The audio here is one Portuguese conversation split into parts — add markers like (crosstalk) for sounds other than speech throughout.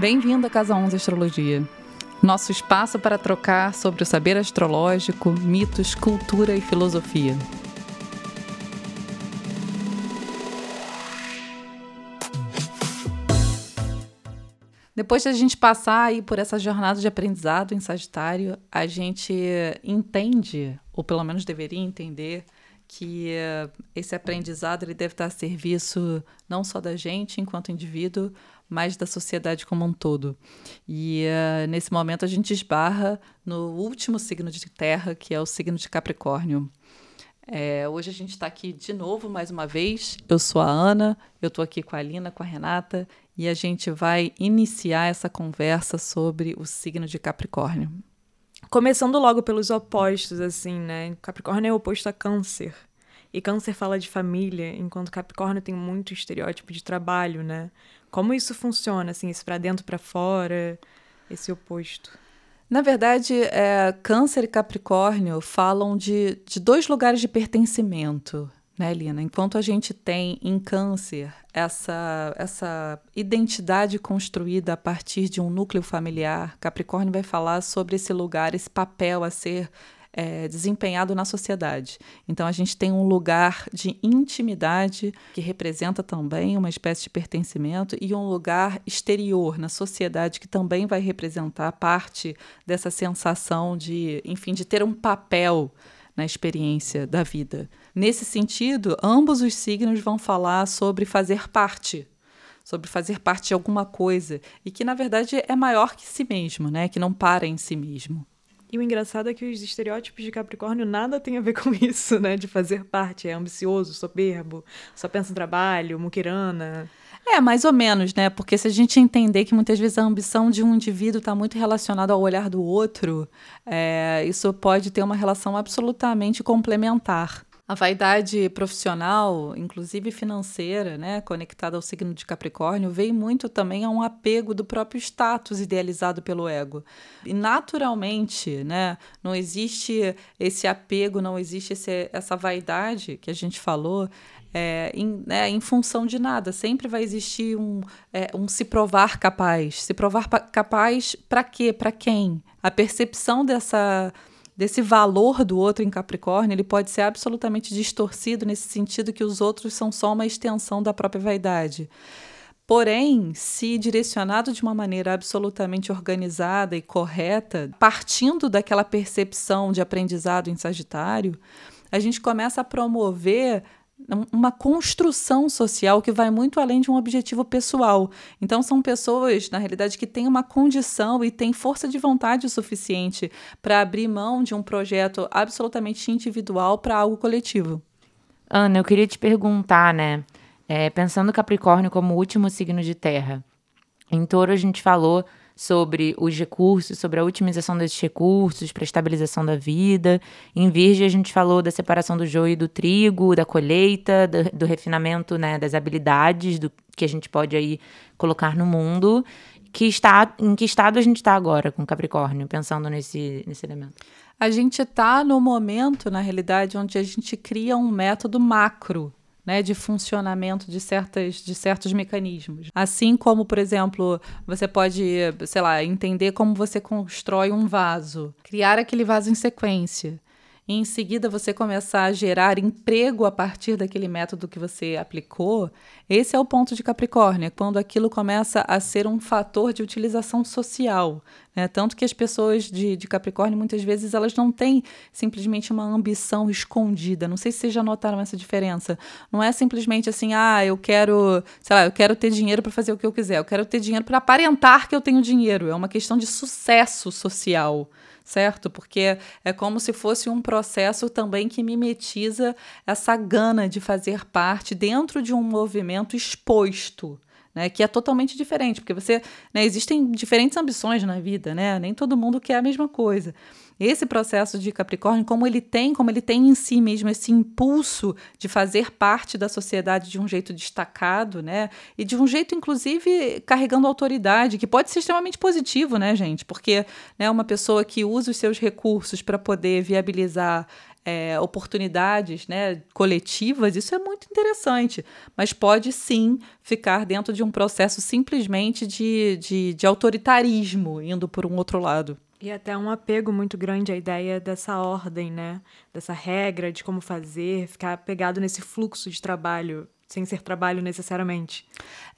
Bem-vindo à Casa 11 Astrologia. Nosso espaço para trocar sobre o saber astrológico, mitos, cultura e filosofia. Depois de a gente passar aí por essa jornada de aprendizado em Sagitário, a gente entende, ou pelo menos deveria entender, que uh, esse aprendizado ele deve estar a serviço não só da gente enquanto indivíduo, mas da sociedade como um todo. E uh, nesse momento a gente esbarra no último signo de terra, que é o signo de Capricórnio. É, hoje a gente está aqui de novo, mais uma vez. Eu sou a Ana, eu estou aqui com a Alina, com a Renata, e a gente vai iniciar essa conversa sobre o signo de Capricórnio. Começando logo pelos opostos, assim, né? Capricórnio é oposto a Câncer. E Câncer fala de família, enquanto Capricórnio tem muito estereótipo de trabalho, né? Como isso funciona, assim, isso para dentro, para fora, esse oposto? Na verdade, é, Câncer e Capricórnio falam de, de dois lugares de pertencimento, né, Lina? Enquanto a gente tem em Câncer essa, essa identidade construída a partir de um núcleo familiar, Capricórnio vai falar sobre esse lugar, esse papel a ser é, desempenhado na sociedade. Então a gente tem um lugar de intimidade que representa também uma espécie de pertencimento e um lugar exterior na sociedade que também vai representar parte dessa sensação de, enfim, de ter um papel na experiência da vida. Nesse sentido, ambos os signos vão falar sobre fazer parte, sobre fazer parte de alguma coisa e que na verdade é maior que si mesmo, né? Que não para em si mesmo. E o engraçado é que os estereótipos de Capricórnio nada tem a ver (laughs) com isso, né? De fazer parte, é ambicioso, soberbo, só pensa em trabalho, muquirana. É, mais ou menos, né? Porque se a gente entender que muitas vezes a ambição de um indivíduo está muito relacionada ao olhar do outro, é, isso pode ter uma relação absolutamente complementar. A vaidade profissional, inclusive financeira, né, conectada ao signo de Capricórnio, vem muito também a um apego do próprio status idealizado pelo ego. E naturalmente, né, não existe esse apego, não existe esse, essa vaidade que a gente falou, é, em, né, em, função de nada. Sempre vai existir um, é, um se provar capaz. Se provar capaz para quê? Para quem? A percepção dessa, desse valor do outro em Capricórnio, ele pode ser absolutamente distorcido nesse sentido que os outros são só uma extensão da própria vaidade. Porém, se direcionado de uma maneira absolutamente organizada e correta, partindo daquela percepção de aprendizado em Sagitário, a gente começa a promover uma construção social que vai muito além de um objetivo pessoal. Então, são pessoas, na realidade, que têm uma condição e têm força de vontade suficiente para abrir mão de um projeto absolutamente individual para algo coletivo. Ana, eu queria te perguntar, né? É, pensando Capricórnio como último signo de terra, em touro a gente falou sobre os recursos, sobre a otimização desses recursos para a estabilização da vida. Em Virgem, a gente falou da separação do joio e do trigo, da colheita, do, do refinamento né, das habilidades do, que a gente pode aí colocar no mundo. Que está, em que estado a gente está agora com Capricórnio, pensando nesse, nesse elemento? A gente está no momento, na realidade, onde a gente cria um método macro né, de funcionamento de, certas, de certos mecanismos. Assim como, por exemplo, você pode, sei lá, entender como você constrói um vaso, criar aquele vaso em sequência e em seguida você começar a gerar emprego a partir daquele método que você aplicou, esse é o ponto de Capricórnio, é quando aquilo começa a ser um fator de utilização social. Né? Tanto que as pessoas de, de Capricórnio, muitas vezes, elas não têm simplesmente uma ambição escondida. Não sei se vocês já notaram essa diferença. Não é simplesmente assim, ah, eu quero, sei lá, eu quero ter dinheiro para fazer o que eu quiser, eu quero ter dinheiro para aparentar que eu tenho dinheiro. É uma questão de sucesso social certo? Porque é como se fosse um processo também que mimetiza essa gana de fazer parte dentro de um movimento exposto. Né, que é totalmente diferente, porque você né, existem diferentes ambições na vida, né? Nem todo mundo quer a mesma coisa esse processo de Capricórnio, como ele tem, como ele tem em si mesmo esse impulso de fazer parte da sociedade de um jeito destacado, né? E de um jeito, inclusive, carregando autoridade, que pode ser extremamente positivo, né, gente? Porque né, uma pessoa que usa os seus recursos para poder viabilizar é, oportunidades né, coletivas, isso é muito interessante, mas pode sim ficar dentro de um processo simplesmente de, de, de autoritarismo, indo por um outro lado. E até um apego muito grande à ideia dessa ordem, né? Dessa regra de como fazer, ficar pegado nesse fluxo de trabalho sem ser trabalho necessariamente.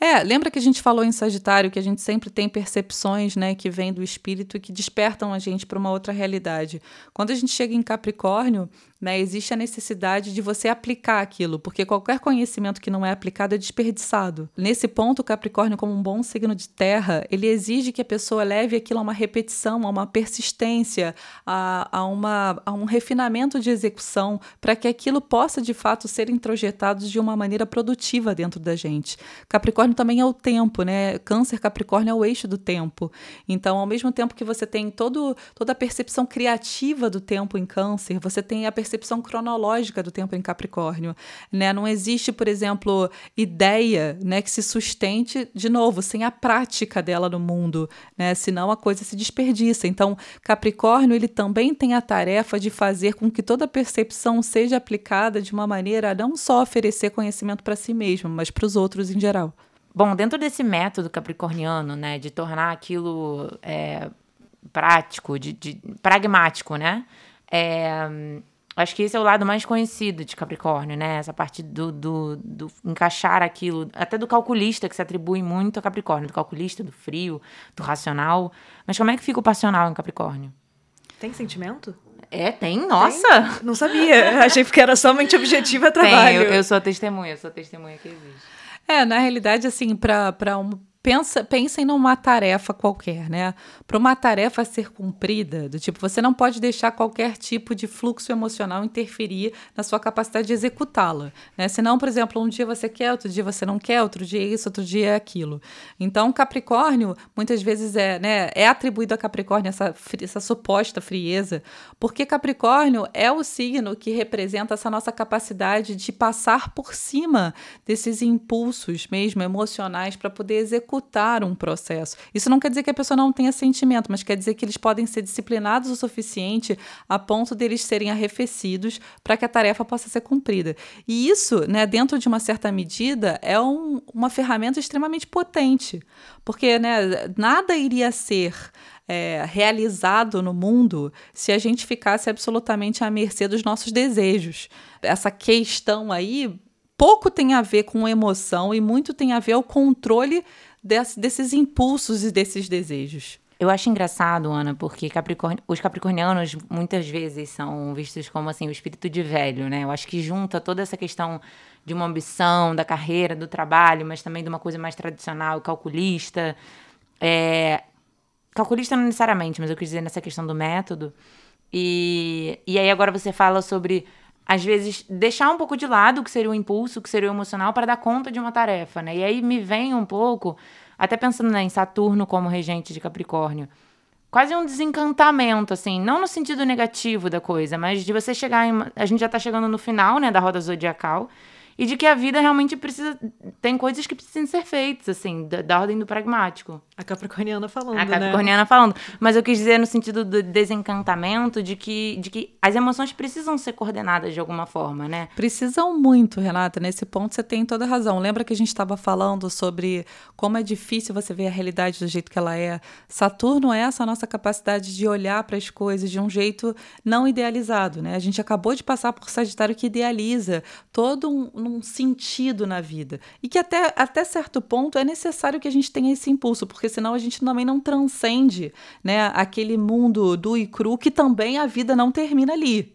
É, lembra que a gente falou em Sagitário que a gente sempre tem percepções, né, que vêm do espírito e que despertam a gente para uma outra realidade. Quando a gente chega em Capricórnio, né, existe a necessidade de você aplicar aquilo, porque qualquer conhecimento que não é aplicado é desperdiçado. Nesse ponto, o Capricórnio, como um bom signo de terra, ele exige que a pessoa leve aquilo a uma repetição, a uma persistência, a, a, uma, a um refinamento de execução, para que aquilo possa de fato ser introjetado de uma maneira produtiva dentro da gente. Capricórnio também é o tempo, né? Câncer Capricórnio é o eixo do tempo. Então, ao mesmo tempo que você tem todo, toda a percepção criativa do tempo em Câncer, você tem a percepção percepção cronológica do tempo em Capricórnio, né? Não existe, por exemplo, ideia, né, que se sustente de novo sem a prática dela no mundo, né? Senão a coisa se desperdiça. Então, Capricórnio ele também tem a tarefa de fazer com que toda percepção seja aplicada de uma maneira a não só oferecer conhecimento para si mesmo, mas para os outros em geral. Bom, dentro desse método capricorniano, né, de tornar aquilo é, prático, de, de, pragmático, né, é, Acho que esse é o lado mais conhecido de Capricórnio, né? Essa parte do, do, do, encaixar aquilo, até do calculista, que se atribui muito a Capricórnio, do calculista, do frio, do racional. Mas como é que fica o passional em Capricórnio? Tem sentimento? É, tem, nossa! Tem? Não sabia. (laughs) Achei que era somente objetivo a trabalho. Tem, eu, eu sou testemunha, eu sou testemunha que existe. É, na realidade, assim, para um pensa, pensem numa tarefa qualquer, né? Para uma tarefa ser cumprida, do tipo, você não pode deixar qualquer tipo de fluxo emocional interferir na sua capacidade de executá-la, né? Senão, por exemplo, um dia você quer, outro dia você não quer, outro dia é isso, outro dia é aquilo. Então, Capricórnio, muitas vezes é, né, é atribuído a Capricórnio essa, essa suposta frieza, porque Capricórnio é o signo que representa essa nossa capacidade de passar por cima desses impulsos mesmo emocionais para poder executar executar um processo. Isso não quer dizer que a pessoa não tenha sentimento, mas quer dizer que eles podem ser disciplinados o suficiente a ponto deles serem arrefecidos para que a tarefa possa ser cumprida. E isso, né, dentro de uma certa medida, é um, uma ferramenta extremamente potente, porque né, nada iria ser é, realizado no mundo se a gente ficasse absolutamente à mercê dos nossos desejos. Essa questão aí pouco tem a ver com emoção e muito tem a ver o controle desse, desses impulsos e desses desejos. Eu acho engraçado, Ana, porque Capricórnio, os capricornianos muitas vezes são vistos como assim o espírito de velho, né? Eu acho que junta toda essa questão de uma ambição, da carreira, do trabalho, mas também de uma coisa mais tradicional, calculista. É... Calculista não necessariamente, mas eu quis dizer nessa questão do método. E, e aí agora você fala sobre às vezes, deixar um pouco de lado o que seria o impulso, o que seria o emocional, para dar conta de uma tarefa, né? E aí me vem um pouco, até pensando né, em Saturno como regente de Capricórnio, quase um desencantamento, assim, não no sentido negativo da coisa, mas de você chegar em. A gente já está chegando no final, né, da roda zodiacal, e de que a vida realmente precisa. Tem coisas que precisam ser feitas, assim, da, da ordem do pragmático. A Capricorniana falando. A né? Capricorniana né? falando. Mas eu quis dizer no sentido do desencantamento, de que, de que as emoções precisam ser coordenadas de alguma forma, né? Precisam muito, Renata. Nesse ponto você tem toda razão. Lembra que a gente estava falando sobre como é difícil você ver a realidade do jeito que ela é? Saturno é essa nossa capacidade de olhar para as coisas de um jeito não idealizado, né? A gente acabou de passar por Sagitário que idealiza todo um, um sentido na vida. E que até, até certo ponto é necessário que a gente tenha esse impulso, porque senão a gente também não transcende né, aquele mundo do e cru que também a vida não termina ali.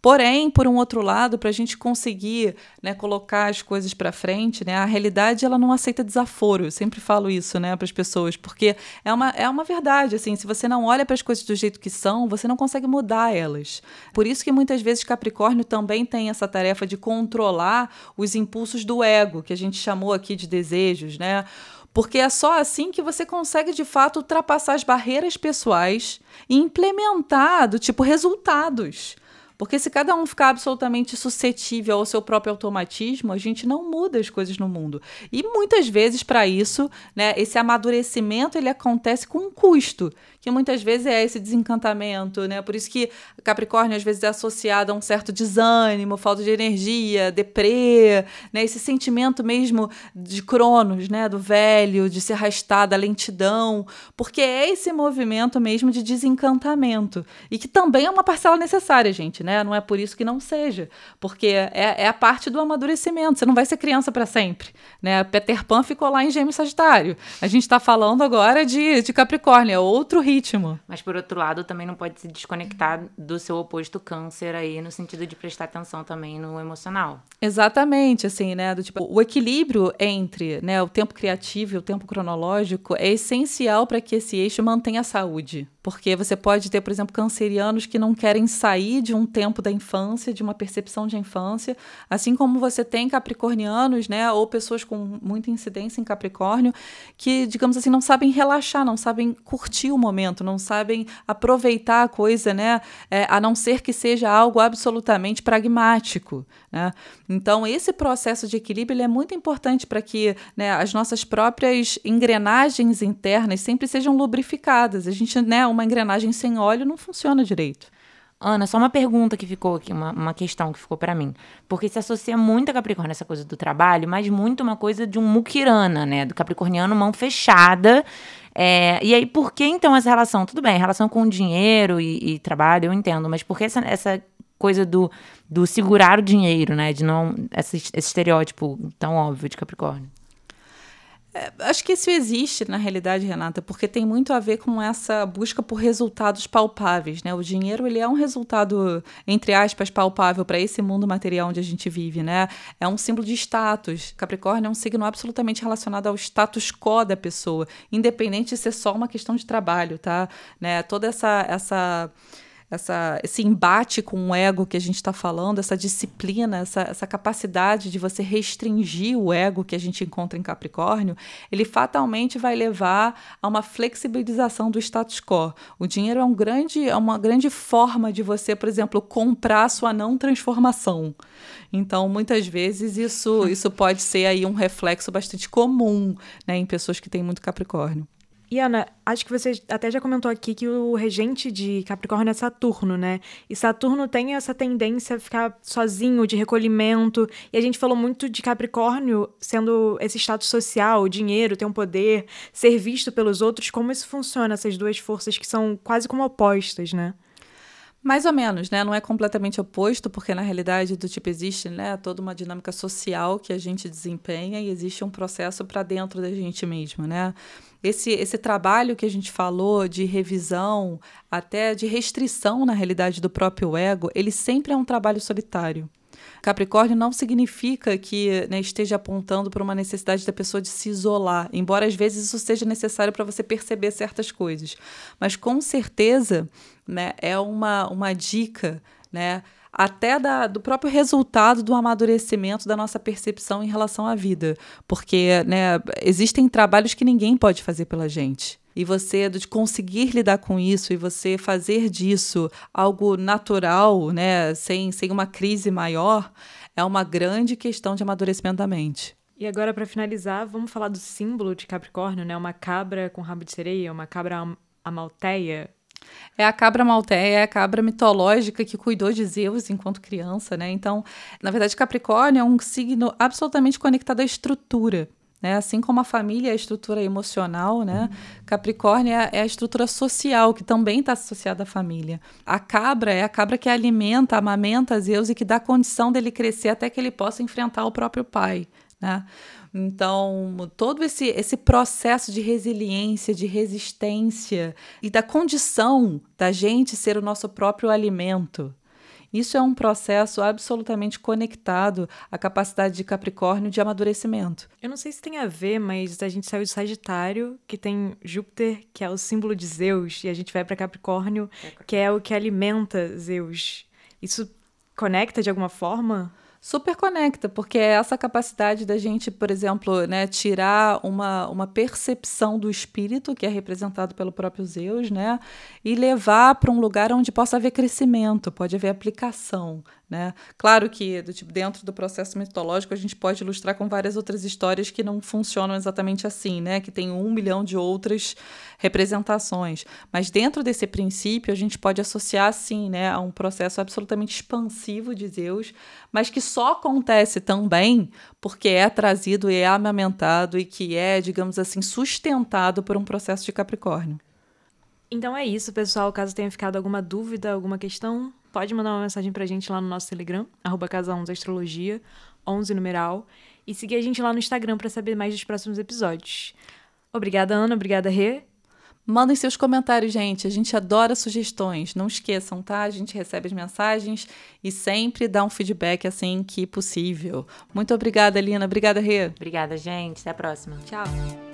Porém, por um outro lado, para a gente conseguir né, colocar as coisas para frente, né, a realidade ela não aceita desaforo. Eu sempre falo isso né, para as pessoas, porque é uma, é uma verdade. Assim, se você não olha para as coisas do jeito que são, você não consegue mudar elas. Por isso que muitas vezes Capricórnio também tem essa tarefa de controlar os impulsos do ego, que a gente chamou aqui de desejos, né? Porque é só assim que você consegue de fato ultrapassar as barreiras pessoais e implementar do tipo resultados. Porque se cada um ficar absolutamente suscetível ao seu próprio automatismo, a gente não muda as coisas no mundo. E muitas vezes, para isso, né, esse amadurecimento ele acontece com um custo, que muitas vezes é esse desencantamento, né? Por isso que Capricórnio às vezes é associado a um certo desânimo, falta de energia, deprê, né? Esse sentimento mesmo de Cronos, né? Do velho, de se arrastar, da lentidão, porque é esse movimento mesmo de desencantamento e que também é uma parcela necessária, gente, né? Não é por isso que não seja, porque é, é a parte do amadurecimento. Você não vai ser criança para sempre, né? Peter Pan ficou lá em Gêmeos Sagitário. A gente está falando agora de, de Capricórnio, é outro ritmo. Mas por outro lado, também não pode se desconectar do seu oposto câncer aí, no sentido de prestar atenção também no emocional. Exatamente, assim, né? Do tipo, o equilíbrio entre né, o tempo criativo e o tempo cronológico é essencial para que esse eixo mantenha a saúde. Porque você pode ter, por exemplo, cancerianos que não querem sair de um tempo da infância, de uma percepção de infância, assim como você tem capricornianos, né, ou pessoas com muita incidência em Capricórnio, que, digamos assim, não sabem relaxar, não sabem curtir o momento não sabem aproveitar a coisa, né? É, a não ser que seja algo absolutamente pragmático. Né? Então, esse processo de equilíbrio é muito importante para que né, as nossas próprias engrenagens internas sempre sejam lubrificadas. A gente, né, uma engrenagem sem óleo não funciona direito. Ana, só uma pergunta que ficou aqui, uma, uma questão que ficou para mim. Porque se associa muito a Capricórnio essa coisa do trabalho, mas muito uma coisa de um muquirana, né? Do capricorniano mão fechada. É, e aí, por que então essa relação? Tudo bem, relação com dinheiro e, e trabalho, eu entendo, mas por que essa, essa coisa do, do segurar o dinheiro, né? De não. Esse, esse estereótipo tão óbvio de Capricórnio? É, acho que isso existe na realidade, Renata, porque tem muito a ver com essa busca por resultados palpáveis, né? O dinheiro ele é um resultado entre aspas palpável para esse mundo material onde a gente vive, né? É um símbolo de status. Capricórnio é um signo absolutamente relacionado ao status quo da pessoa, independente de ser só uma questão de trabalho, tá? Né? Toda essa essa essa, esse embate com o ego que a gente está falando, essa disciplina, essa, essa capacidade de você restringir o ego que a gente encontra em Capricórnio, ele fatalmente vai levar a uma flexibilização do status quo. O dinheiro é, um grande, é uma grande forma de você, por exemplo, comprar sua não transformação. Então, muitas vezes, isso, isso pode ser aí um reflexo bastante comum né, em pessoas que têm muito Capricórnio. E Ana, acho que você até já comentou aqui que o regente de Capricórnio é Saturno, né? E Saturno tem essa tendência a ficar sozinho, de recolhimento. E a gente falou muito de Capricórnio sendo esse status social, dinheiro, ter um poder, ser visto pelos outros. Como isso funciona, essas duas forças que são quase como opostas, né? Mais ou menos, né? Não é completamente oposto, porque na realidade do tipo existe, né, toda uma dinâmica social que a gente desempenha e existe um processo para dentro da gente mesmo, né? Esse, esse trabalho que a gente falou de revisão, até de restrição na realidade do próprio ego, ele sempre é um trabalho solitário. Capricórnio não significa que né, esteja apontando para uma necessidade da pessoa de se isolar, embora às vezes isso seja necessário para você perceber certas coisas. Mas com certeza né, é uma, uma dica, né? até da, do próprio resultado do amadurecimento da nossa percepção em relação à vida. Porque né, existem trabalhos que ninguém pode fazer pela gente e você de conseguir lidar com isso e você fazer disso algo natural, né, sem, sem uma crise maior, é uma grande questão de amadurecimento da mente. E agora, para finalizar, vamos falar do símbolo de Capricórnio, né? Uma cabra com rabo de sereia, uma cabra amalteia. É a cabra malteia, é a cabra mitológica que cuidou de Zeus enquanto criança, né? Então, na verdade, Capricórnio é um signo absolutamente conectado à estrutura. Né? Assim como a família é a estrutura emocional, né? Capricórnio é, é a estrutura social, que também está associada à família. A cabra é a cabra que alimenta, amamenta Zeus e que dá condição dele crescer até que ele possa enfrentar o próprio pai. Né? Então, todo esse, esse processo de resiliência, de resistência e da condição da gente ser o nosso próprio alimento, isso é um processo absolutamente conectado à capacidade de Capricórnio de amadurecimento. Eu não sei se tem a ver, mas a gente saiu de Sagitário, que tem Júpiter, que é o símbolo de Zeus, e a gente vai para Capricórnio, que é o que alimenta Zeus. Isso conecta de alguma forma? Super conecta, porque é essa capacidade da gente, por exemplo, né, tirar uma, uma percepção do espírito, que é representado pelo próprio Zeus, né, e levar para um lugar onde possa haver crescimento, pode haver aplicação. Né? Claro que do tipo, dentro do processo mitológico a gente pode ilustrar com várias outras histórias que não funcionam exatamente assim, né? que tem um milhão de outras representações. Mas dentro desse princípio a gente pode associar sim né, a um processo absolutamente expansivo de Zeus, mas que só acontece também porque é trazido e é amamentado e que é, digamos assim, sustentado por um processo de Capricórnio. Então é isso, pessoal. Caso tenha ficado alguma dúvida, alguma questão, pode mandar uma mensagem pra gente lá no nosso Telegram, arroba casa 11 astrologia, 11 numeral, e seguir a gente lá no Instagram para saber mais dos próximos episódios. Obrigada, Ana. Obrigada, Rê. Mandem seus comentários, gente. A gente adora sugestões. Não esqueçam, tá? A gente recebe as mensagens e sempre dá um feedback assim que possível. Muito obrigada, Lina. Obrigada, Rê. Obrigada, gente. Até a próxima. Tchau.